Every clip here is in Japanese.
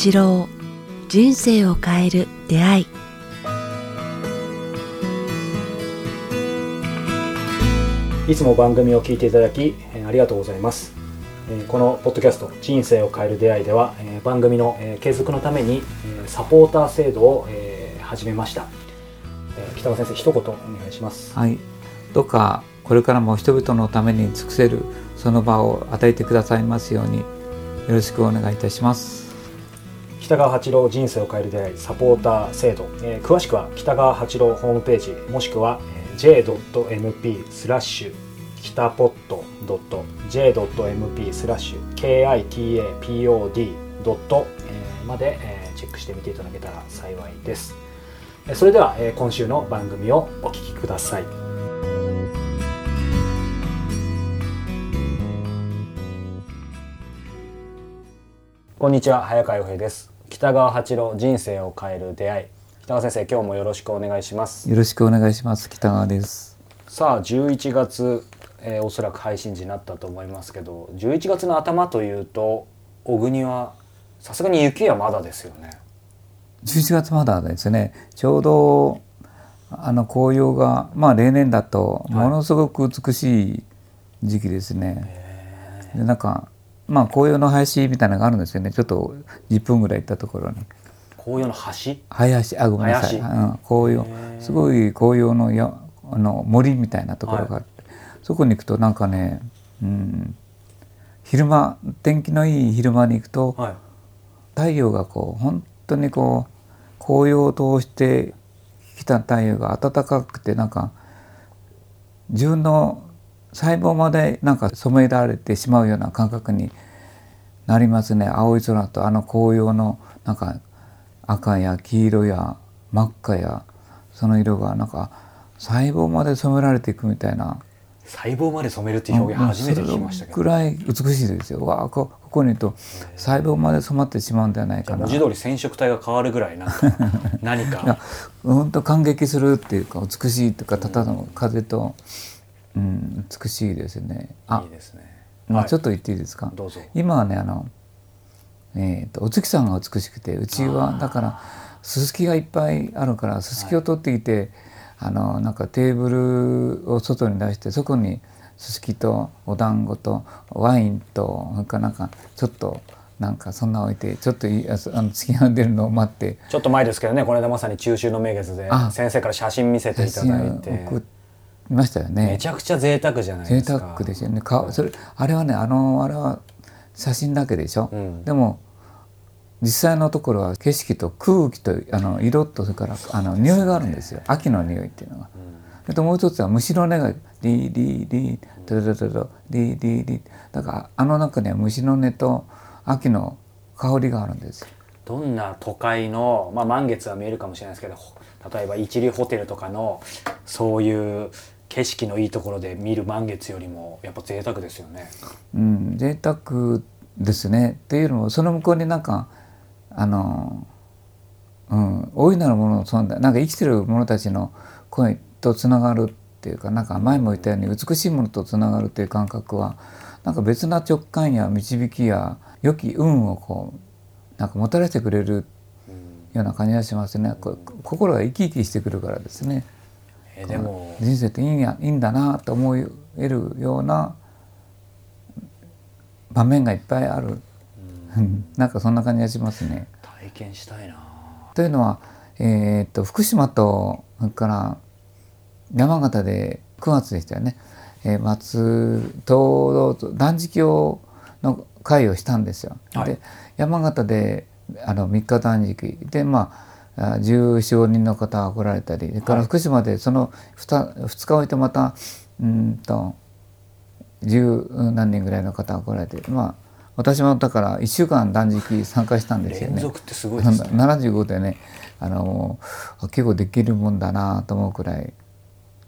八郎人生を変える出会い。いつも番組を聞いていただきえーありがとうございます。えーこのポッドキャスト「人生を変える出会い」ではえー番組のえー継続のためにえーサポーター制度をえー始めました。えー北川先生一言お願いします。はい、どうかこれからも人々のために尽くせるその場を与えてくださいますようによろしくお願いいたします。北川八郎人生を変える出会いサポーター制度、えー詳しくは北川八郎ホームページもしくは j.mp スラッシュ北ポット .j.mp スラッシュ kitapod ドットまでチェックしてみていただけたら幸いです。それでは今週の番組をお聞きください。こんにちは早川洋平です。北川八郎人生を変える出会い北川先生今日もよろしくお願いしますよろしくお願いします。北川です。さあ11月、えーおそらく配信時になったと思いますけど11月の頭というと小国はさすがに雪はまだですよね11月まだですね。ちょうどあの紅葉がまあ例年だとものすごく美しい時期ですね。でなんかまあ紅葉の林みたいなのがあるんですよね。ちょっと10分ぐらい行ったところに。紅葉の橋？林？あごめんなさい、林。うん、紅葉。すごい紅葉のやあの森みたいなところがあって、そこに行くとなんかね、うん、昼間天気のいい昼間に行くとはい。太陽がこう本当にこう紅葉を通してきた太陽が暖かくてなんか自分の細胞までなんか染められてしまうような感覚になりますね。青い空とあの紅葉のなんか赤や黄色や真っ赤やその色がなんか細胞まで染められていくみたいな。細胞まで染めるっていう表現初めて聞きましたけど。それぐらい美しいですよ。わあこここにと細胞まで染まってしまうんではないかな。文字通り染色体が変わるぐらいなんか何か。本当感激するっていうか美しいというかただの風と、うん、美しいですね。あいいですね。まあ、はい。ちょっと言っていいですか？どうぞ。今はねあの、えー、とお月さんが美しくてうちはだからすすきがいっぱいあるからすすきを取ってきて、あのなんかテーブルを外に出してそこにすすきとお団子とワインとそれからなんかちょっとなんかそんな置いてちょっといあの月が出るのを待って。ちょっと前ですけどねこの間まさに中秋の名月であ先生から写真見せていただいて。送りましたよね。めちゃくちゃ贅沢じゃない贅ですか。沢ですよね。かそれあれはねあのあれは写真だけでしょ、うん。でも実際のところは景色と空気とあの色とそれからあの匂いがあるんですよ。秋の匂いっていうのが。それともう一つは虫の音がリーリーリードドドドリーリーリーだからあの中には虫の音と秋の香りがあるんですよ。どんな都会の、まあ、満月は見えるかもしれないですけどほ例えば一流ホテルとかのそういう景色のいいところで見る満月よりもやっぱ贅沢ですよね。うん、贅沢ですねっていうのもその向こうになんかあの、うん、大いなるものの存在なんか生きてる者たちの声とつながるっていうかなんか前も言ったように美しいものとつながるっていう感覚はなんか別な直感や導きや良き運をこうなんかもたらしてくれるような感じがしますね。こ心が生き生きしてくるからですね。えでも人生っていいんやいいんだなと思えるような場面がいっぱいある、なんかそんな感じがしますね。体験したいな。というのは、えーっと福島とそれから山形で9月でしたよね、えー、松と断食をの会をしたんですよ。はいで山形であの3日断食でまああ14人の方が来られたりそれから福島でその 2, 2日置いてまたうんと十何人ぐらいの方が来られてまあ私もだから1週間断食参加したんですよね。連続ってすごいですね。75でねあの結構できるもんだなと思うくらい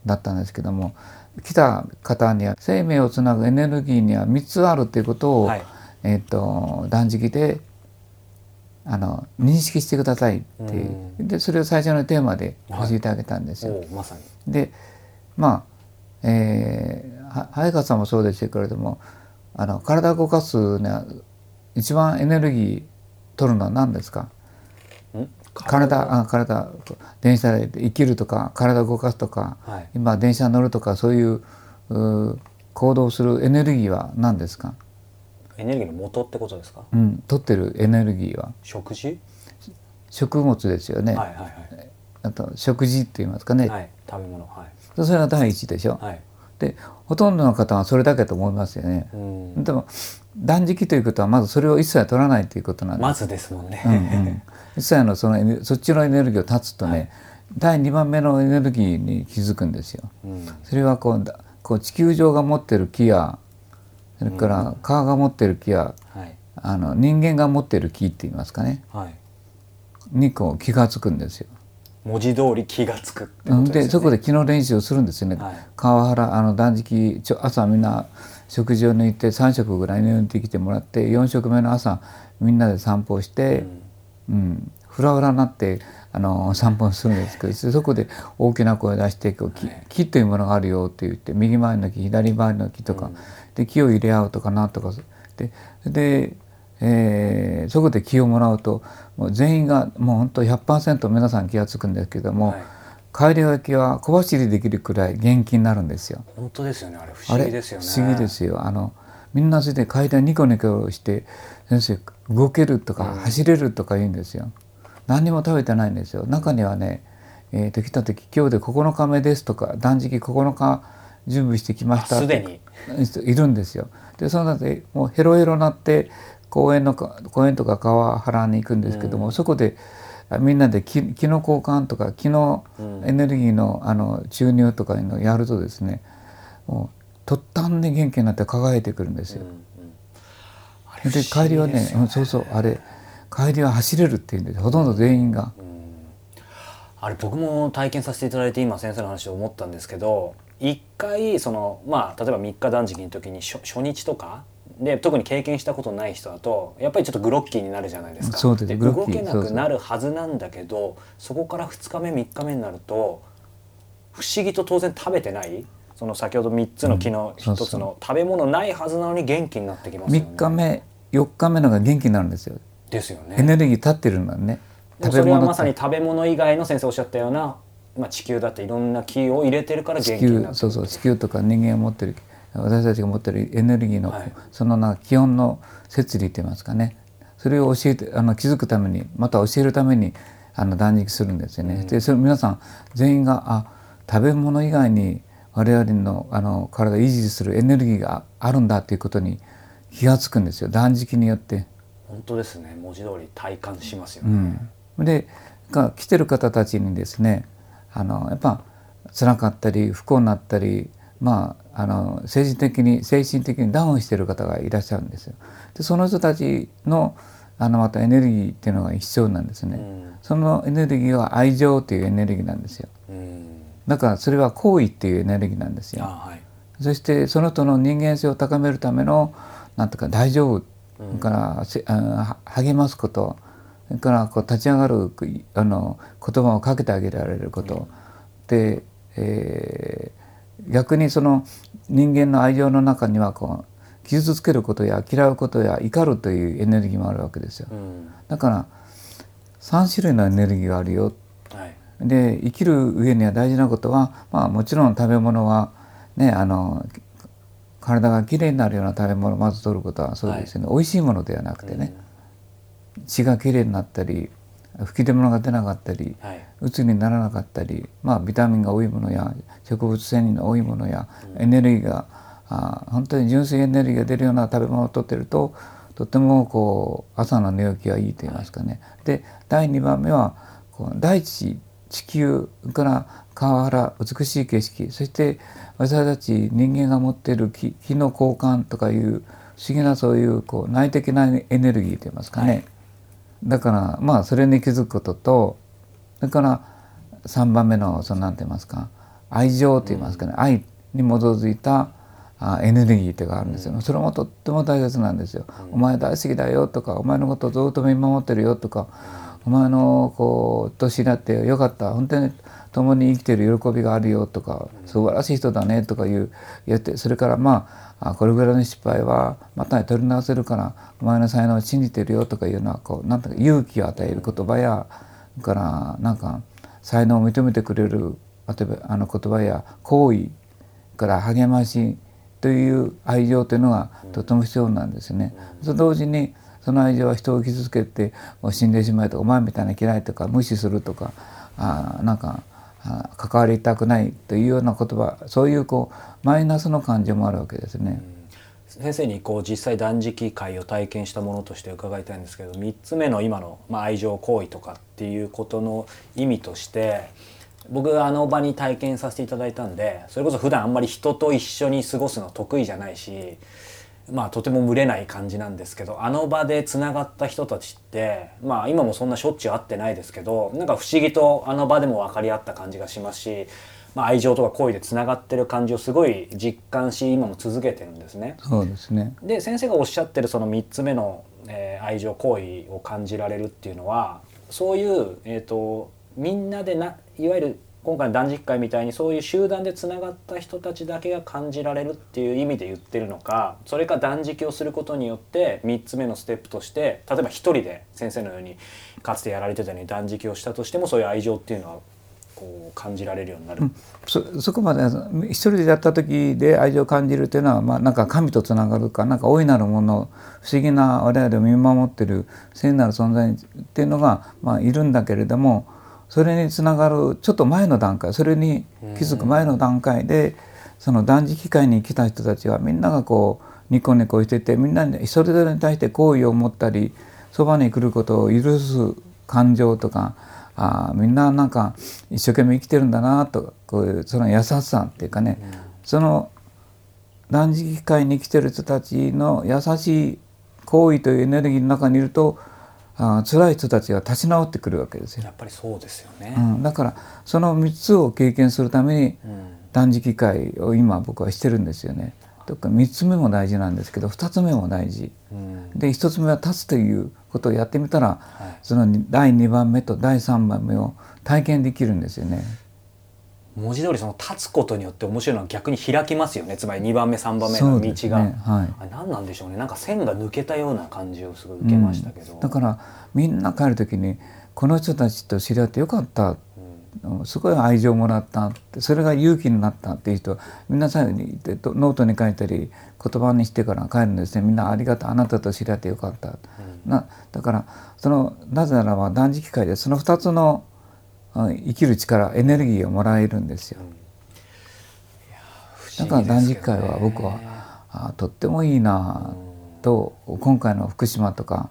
だったんですけども来た方には生命をつなぐエネルギーには3つあるっていうことを、はいえっと断食であの認識してくださいってでそれを最初のテーマで教えてあげたんですよ。おうまさに。でまあ、えー、は早川さんもそうでしたけれどもあの体を動かすには一番エネルギ取るのは何ですか？ん？体あ体電車で生きるとか体を動かすとか、はい。今電車に乗るとかそういうう行動するエネルギーは何ですか、エネルギーの元ってことですか？うん、取ってるエネルギーは。食事？食物ですよね、はいはいあと食事って言いますかね、はい。はい食べ物。はい。それが第一でしょ、はい。でほとんどの方はそれだけと思いますよね、うん。でも断食ということはまずそれを一切取らないということなんです。まずですもんね、うんうん、一切のそのそっちのエネルギーを断つとね、はい。第2番目のエネルギーに気づくんですよ。うん。それはこうだこう地球上が持ってる木やそれから川が持ってる木やはい。あの人間が持ってる木って言いますかね。はい。にこう気がつくんですよ。文字通り気がつくってうんことでね。でそこで木の練習をするんですよね。はい。川原あの断食ちょ朝みんな食事を抜いて3食ぐらい抜いてきてもらって4食目の朝みんなで散歩して、うん、フラフラになってあの散歩するんですけどそこで大きな声を出して木はい。木というものがあるよって言って右回りの木左回りの木とか、で木を入れ合うとかなんとかでで、えーそこで木をもらうともう全員がもう本当100%皆さん気が付くんですけども、はい。帰りがけは小走りできるくらい元気になるんですよ。本当ですよねあれ。不思議ですよね。不思議ですよ。あのみんなそれで階段ニコニコして先生動けるとか走れるとか言うんですよ、何にも食べてないんですよ。中にはね、えーと来た時今日で9日目ですとか断食9日準備してきましたあすでに？いるんですよ。でその中でもうヘロヘロになって公園のか公園とか川原に行くんですけども、そこであみんなで気気の交換とか気のエネルギーのあの注入とかいうのをやるとですねもう途端に元気になって輝いてくるんですよ。あれで不思議帰りはねですようんそうそうあれ帰りは走れるっていうんですほとんど全員が。あれ僕も体験させていただいて今先生の話を思ったんですけど一回そのまあ例えば3日断食の時に初初日とかで特に経験したことない人だとやっぱりちょっとグロッキーになるじゃないですか。そうですグロッ動けなくなるはずなんだけどそこから2日目3日目になると不思議と当然食べてないその先ほど3つの木のそうそう1つの食べ物ないはずなのに元気になってきますよね。3日目4日目のが元気になるんですよ。ですよね。エネルギー立ってるのはね。でもそれはまさに食べ物以外の先生おっしゃったような、まあ、地球だっていろんな木を入れてるから元地気になそうそう地球とか人間が持ってる私たちが持ってるエネルギーの、はいそのな基本の摂理って言いますかねそれを教えてあの気づくためにまた教えるためにあの断食するんですよね。でそれ皆さん全員があ食べ物以外に我々のあの体を維持するエネルギーがあるんだということに気が付くんですよ断食によって。本当ですね文字通り体感しますようね。ん、でが来てる方たちにですねあのやっぱ辛かったり不幸になったりまああの精神的に精神的にダウンしてる方がいらっしゃるんですよ。でその人たちのあのまたエネルギーっていうのが必要なんですね。うんそのエネルギーは愛情というエネルギーなんですよ。うんだからそれは好意っていうエネルギーなんですよ。あはいそしてその人の人間性を高めるためのなんとか大丈夫それからせあは励ますことそれからこう立ち上がるあの言葉をかけてあげられること、で、えー逆にその人間の愛情の中にはこう傷つけることや嫌うことや怒るというエネルギーもあるわけですよ。うん。だから3種類のエネルギーがあるよ。はい。で生きる上には大事なことは、まあ、もちろん食べ物はねあの体がきれいになるような食べ物をまず取ることはそうですよね、美味しいものではなくてね、血がきれいになったり吹き出物が出なかったりはい。うつにならなかったり、まあ、ビタミンが多いものや植物繊維の多いものや、エネルギーがあ本当に純粋エネルギーが出るような食べ物をとってるととてもこう朝の寝起きがいいと言いますかね。で第2番目はこう大地地球から川原美しい景色そして私たち人間が持っている気気の交換とかいう不思議なそういうこう内的なエネルギーと言いますかね。はい。だからまあそれに気づくこととそれから3番目のその何て言いますか愛情と言いますかね、愛に基づいたあエネルギーっていうのがあるんですよ、それもとっても大切なんですよ、お前大好きだよとかお前のことをずっと見守ってるよとか、お前のこう年だってよかった本当に共に生きてる喜びがあるよとか素晴らしい人だねとかいう言ってそれからまあこれぐらいの失敗はまた取り直せるからお前の才能を信じてるよとかいうのはこうなんとか勇気を与える言葉やからなんか才能を認めてくれる例えばあの言葉や行為から励ましという愛情というのがとても必要なんですね。と同時にその愛情は人を傷つけて死んでしまいとかお前みたいな嫌いとか無視するとかあなんか関わりたくないというような言葉そういうこうマイナスの感情もあるわけですね。先生にこう実際断食会を体験したものとして伺いたいんですけど3つ目の今の、まあ、愛情行為とかっていうことの意味として僕があの場に体験させていただいたんでそれこそ普段あんまり人と一緒に過ごすの得意じゃないしまあとても群れない感じなんですけどあの場でつながった人たちってまあ今もそんなしょっちゅう会ってないですけどなんか不思議とあの場でも分かり合った感じがしますし、まあ、愛情とか恋でつながってる感じをすごい実感し今も続けてるんですね。そうですねで先生がおっしゃってるその3つ目の、えー、愛情行為を感じられるっていうのはそういう、えーと、みんなでないわゆる今回の断食会みたいにそういう集団でつながった人たちだけが感じられるっていう意味で言ってるのかそれか断食をすることによって3つ目のステップとして例えば一人で先生のようにかつてやられてたように断食をしたとしてもそういう愛情っていうのはこう感じられるようになる、うん、そそこまで一人でやった時で愛情を感じるというのは、まあ、なんか神とつながるかなんか大いなるもの不思議な我々を見守ってる聖なる存在っていうのが、まあ、いるんだけれどもそれにつながるちょっと前の段階それに気づく前の段階でその断食会に来た人たちはみんながこうニコニコしててみんなそれぞれに対して好意を持ったりそばに来ることを許す感情とかあみんななんか一生懸命生きてるんだなとかこういうその優しさっていうかね、その断食会に来てる人たちの優しい行為というエネルギーの中にいるとあ辛い人たちが立ち直ってくるわけですよ。やっぱりそうですよね、うん、だからその3つを経験するために断食会を今僕はしてるんですよね。とか3つ目も大事なんですけど2つ目も大事。うん、で1つ目は立つということをやってみたら、はい、その第2番目と第3番目を体験できるんですよね。文字通りその立つことによって面白いのは逆に開きますよね。つまり2番目3番目の道が、ねはい、あれ何なんでしょうね。なんか線が抜けたような感じをすごい受けましたけど、うん、だからみんな帰る時にこの人たちと知り合ってよかった、うん、すごい愛情もらったってそれが勇気になったっていう人みんな最後にノートに書いたり言葉にしてから帰るんですね。みんなありがとう。あなたと知り合ってよかった、うん、なだからそのなぜならば断食会でその2つの生きる力エネルギーをもらえるんですよ。だから断食会は僕はあとってもいいなと今回の福島とか、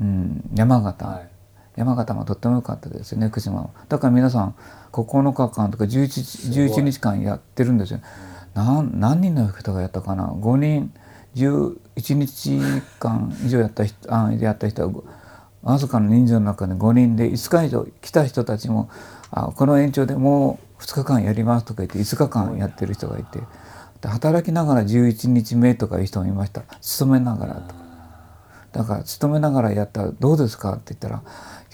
うん、山形、はい、山形もとっても良かったですよね福島は。だから皆さん9日間とか 11, 11日間やってるんですよ。何何人の人がやったかな？5人11日間以上やった人あやった人はわずかな人数の中で5人で5日以上来た人たちもあこの延長でもう2日間やりますとか言って5日間やってる人がいて働きながら11日目とかいう人もいました勤めながらとだから勤めながらやったらどうですかって言ったら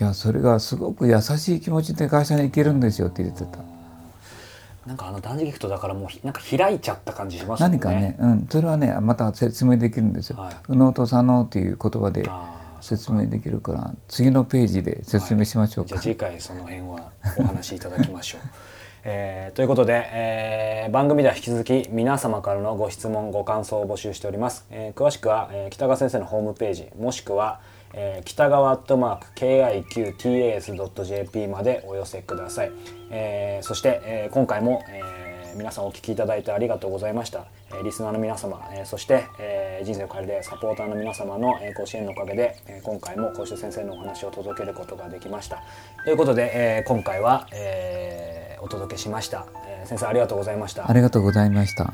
いやそれがすごく優しい気持ちで会社に行けるんですよって言ってた。なんかあの断食とだからもうなんか開いちゃった感じしますね。何かね、うん、それはねまた説明できるんですよ。はい、右脳と左脳っていう言葉で説明できるから次のページで説明しましょうか、はい、じゃ次回その辺はお話しいただきましょう。えー、ということで、えー、番組では引き続き皆様からのご質問ご感想を募集しております、えー、詳しくは、えー、北川先生のホームページもしくは、えー、北川アットマーク KIQTAS.jp までお寄せください、えー、そして、えー、今回も、えー皆さんお聞きいただいてありがとうございました、えリスナーの皆様、えそして、え人生を変えるでサポーターの皆様の、えご支援のおかげで、え今回もこうして先生のお話を届けることができました。ということで、え今回は、えお届けしました、え先生ありがとうございました。ありがとうございました。